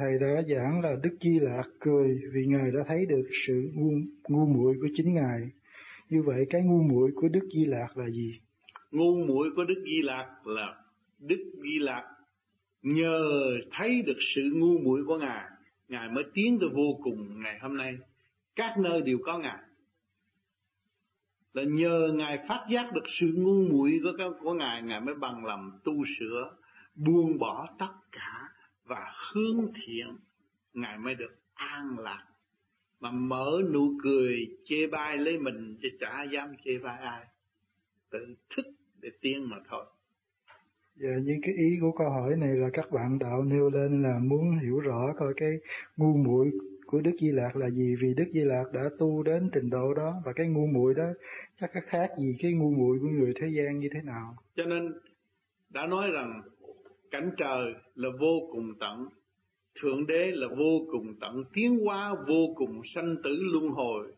Thầy đã giảng là Đức Di Lạc cười vì Ngài đã thấy được sự ngu, ngu muội của chính Ngài. Như vậy cái ngu muội của Đức Di Lạc là gì? Ngu muội của Đức Di Lạc là Đức Di Lạc nhờ thấy được sự ngu muội của Ngài, Ngài mới tiến tới vô cùng ngày hôm nay. Các nơi đều có Ngài. Là nhờ Ngài phát giác được sự ngu muội của, của Ngài, Ngài mới bằng lòng tu sửa, buông bỏ tất cả và hướng thiện ngài mới được an lạc mà mở nụ cười chê bai lấy mình chứ chả dám chê bai ai tự thức để tiến mà thôi Dạ, những cái ý của câu hỏi này là các bạn đạo nêu lên là muốn hiểu rõ coi cái ngu muội của Đức Di Lạc là gì vì Đức Di Lạc đã tu đến trình độ đó và cái ngu muội đó chắc khác gì cái ngu muội của người thế gian như thế nào. Cho nên đã nói rằng cảnh trời là vô cùng tận, thượng đế là vô cùng tận, tiến hóa vô cùng sanh tử luân hồi.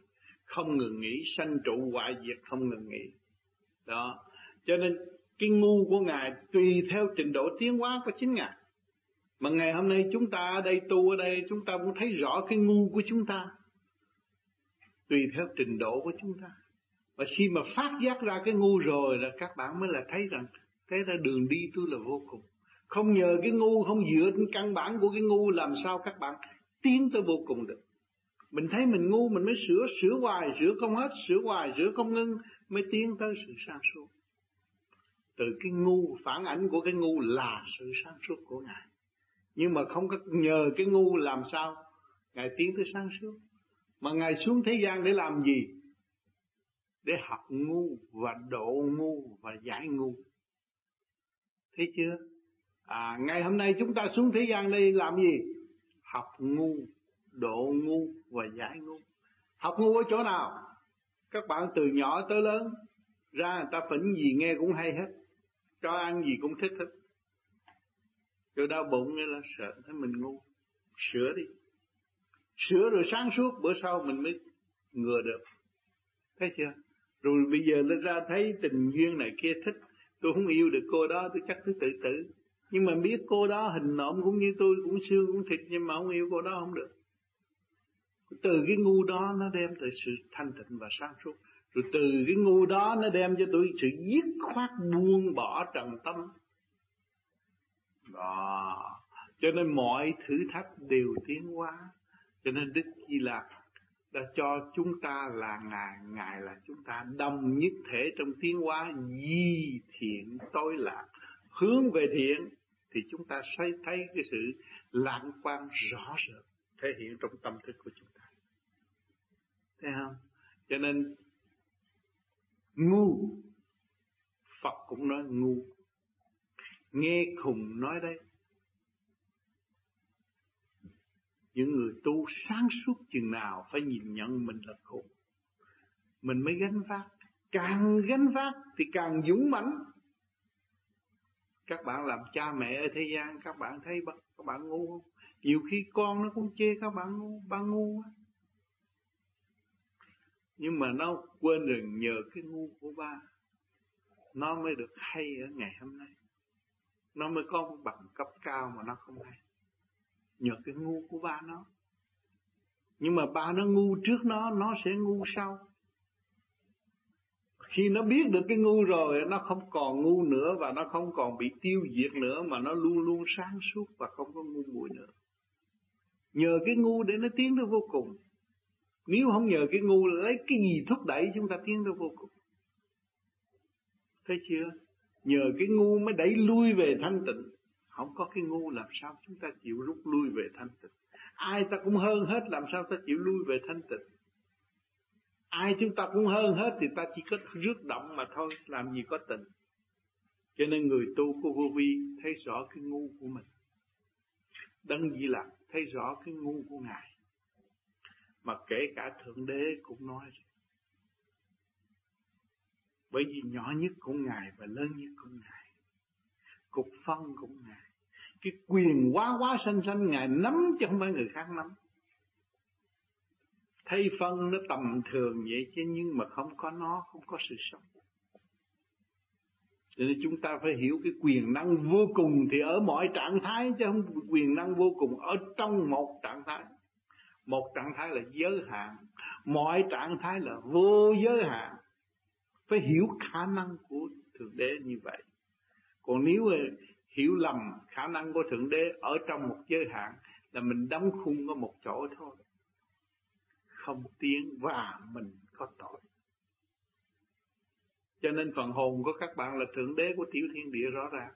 Không ngừng nghỉ, sanh trụ hoại diệt không ngừng nghỉ. Đó. Cho nên, cái ngu của ngài tùy theo trình độ tiến hóa của chính ngài. Mà ngày hôm nay chúng ta ở đây, tu ở đây, chúng ta cũng thấy rõ cái ngu của chúng ta. Tùy theo trình độ của chúng ta. Và khi mà phát giác ra cái ngu rồi là các bạn mới là thấy rằng, thế ra đường đi tôi là vô cùng không nhờ cái ngu, không dựa trên căn bản của cái ngu, làm sao các bạn tiến tới vô cùng được? Mình thấy mình ngu, mình mới sửa sửa hoài, sửa không hết, sửa hoài, sửa không ngưng, mới tiến tới sự sáng suốt. Từ cái ngu, phản ảnh của cái ngu là sự sáng suốt của ngài. Nhưng mà không có nhờ cái ngu làm sao ngài tiến tới sáng suốt. Mà ngài xuống thế gian để làm gì? Để học ngu và độ ngu và giải ngu. Thấy chưa? À, ngày hôm nay chúng ta xuống thế gian đây làm gì? Học ngu, độ ngu và giải ngu. Học ngu ở chỗ nào? Các bạn từ nhỏ tới lớn ra người ta phỉnh gì nghe cũng hay hết, cho ăn gì cũng thích hết. Rồi đau bụng nghe là sợ thấy mình ngu, sửa đi. Sửa rồi sáng suốt bữa sau mình mới ngừa được. Thấy chưa? Rồi bây giờ lên ra thấy tình duyên này kia thích, tôi không yêu được cô đó, tôi chắc tôi tự tử nhưng mà biết cô đó hình nộm cũng như tôi cũng xương cũng thịt nhưng mà không yêu cô đó không được. Từ cái ngu đó nó đem tới sự thanh tịnh và sáng suốt. Rồi từ cái ngu đó nó đem cho tôi sự dứt khoát buông bỏ trần tâm. Đó. Cho nên mọi thử thách đều tiến hóa. Cho nên đức di lạc đã cho chúng ta là ngài ngài là chúng ta đồng nhất thể trong tiến hóa di thiện tối lạc. Hướng về thiện thì chúng ta sẽ thấy cái sự lãng quan rõ rệt thể hiện trong tâm thức của chúng ta. Thấy không? Cho nên, ngu, Phật cũng nói ngu. Nghe khùng nói đây Những người tu sáng suốt chừng nào Phải nhìn nhận mình là khùng. Mình mới gánh vác. Càng gánh vác thì càng dũng mãnh các bạn làm cha mẹ ở thế gian, các bạn thấy các bạn ngu không? Nhiều khi con nó cũng chê các bạn ngu ba ngu quá. Nhưng mà nó quên được nhờ cái ngu của ba. Nó mới được hay ở ngày hôm nay. Nó mới có một bằng cấp cao mà nó không hay. Nhờ cái ngu của ba nó. Nhưng mà ba nó ngu trước nó nó sẽ ngu sau khi nó biết được cái ngu rồi, nó không còn ngu nữa và nó không còn bị tiêu diệt nữa mà nó luôn luôn sáng suốt và không có ngu muội nữa. Nhờ cái ngu để nó tiến tới vô cùng. Nếu không nhờ cái ngu lấy cái gì thúc đẩy chúng ta tiến tới vô cùng? Thấy chưa? Nhờ cái ngu mới đẩy lui về thanh tịnh. Không có cái ngu làm sao chúng ta chịu rút lui về thanh tịnh. Ai ta cũng hơn hết làm sao ta chịu lui về thanh tịnh? Ai chúng ta cũng hơn hết thì ta chỉ có rước động mà thôi, làm gì có tình. Cho nên người tu của vô vi thấy rõ cái ngu của mình. Đấng di lạc thấy rõ cái ngu của ngài. Mà kể cả thượng đế cũng nói bởi vì nhỏ nhất của ngài và lớn nhất của ngài, cục phân của ngài, cái quyền quá quá sanh sanh ngài nắm chứ không phải người khác nắm thấy phân nó tầm thường vậy chứ nhưng mà không có nó, không có sự sống. Cho nên chúng ta phải hiểu cái quyền năng vô cùng thì ở mọi trạng thái chứ không quyền năng vô cùng, ở trong một trạng thái. Một trạng thái là giới hạn, mọi trạng thái là vô giới hạn. Phải hiểu khả năng của thượng đế như vậy. Còn nếu hiểu lầm khả năng của thượng đế ở trong một giới hạn là mình đóng khung ở một chỗ thôi không tiến và mình có tội. Cho nên phần hồn của các bạn là thượng đế của tiểu thiên địa rõ ràng.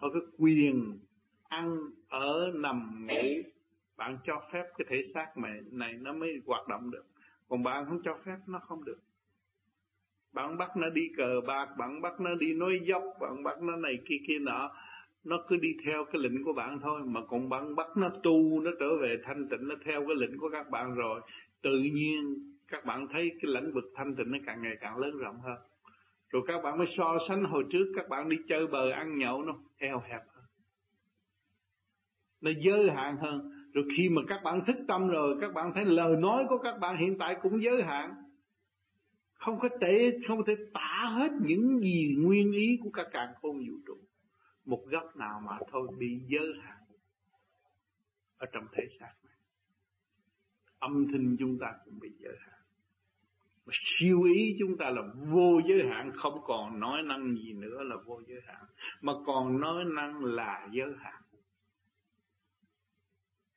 Có cái quyền ăn ở nằm ngủ bạn cho phép cái thể xác này, này nó mới hoạt động được. Còn bạn không cho phép nó không được. Bạn bắt nó đi cờ bạc bạn bắt nó đi nói dốc bạn bắt nó này kia kia nọ nó cứ đi theo cái lệnh của bạn thôi, mà còn bạn bắt nó tu, nó trở về thanh tịnh, nó theo cái lệnh của các bạn rồi. Tự nhiên các bạn thấy cái lãnh vực thanh tịnh nó càng ngày càng lớn rộng hơn. Rồi các bạn mới so sánh hồi trước, các bạn đi chơi bờ ăn nhậu nó eo hẹp hơn. Nó giới hạn hơn. Rồi khi mà các bạn thức tâm rồi, các bạn thấy lời nói của các bạn hiện tại cũng giới hạn. Không có thể không thể tả hết những gì nguyên ý của các càng khôn vũ trụ một góc nào mà thôi bị giới hạn ở trong thể xác này. Âm thanh chúng ta cũng bị giới hạn. Mà siêu ý chúng ta là vô giới hạn, không còn nói năng gì nữa là vô giới hạn. Mà còn nói năng là giới hạn.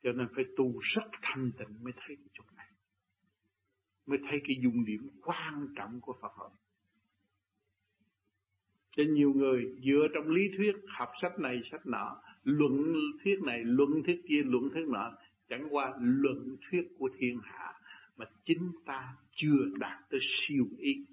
Cho nên phải tu rất thanh tịnh mới thấy cái chỗ này. Mới thấy cái dung điểm quan trọng của Phật học cho nhiều người dựa trong lý thuyết học sách này, sách nọ, luận thuyết này, luận thuyết kia, luận thuyết nọ, chẳng qua luận thuyết của thiên hạ mà chính ta chưa đạt tới siêu ý.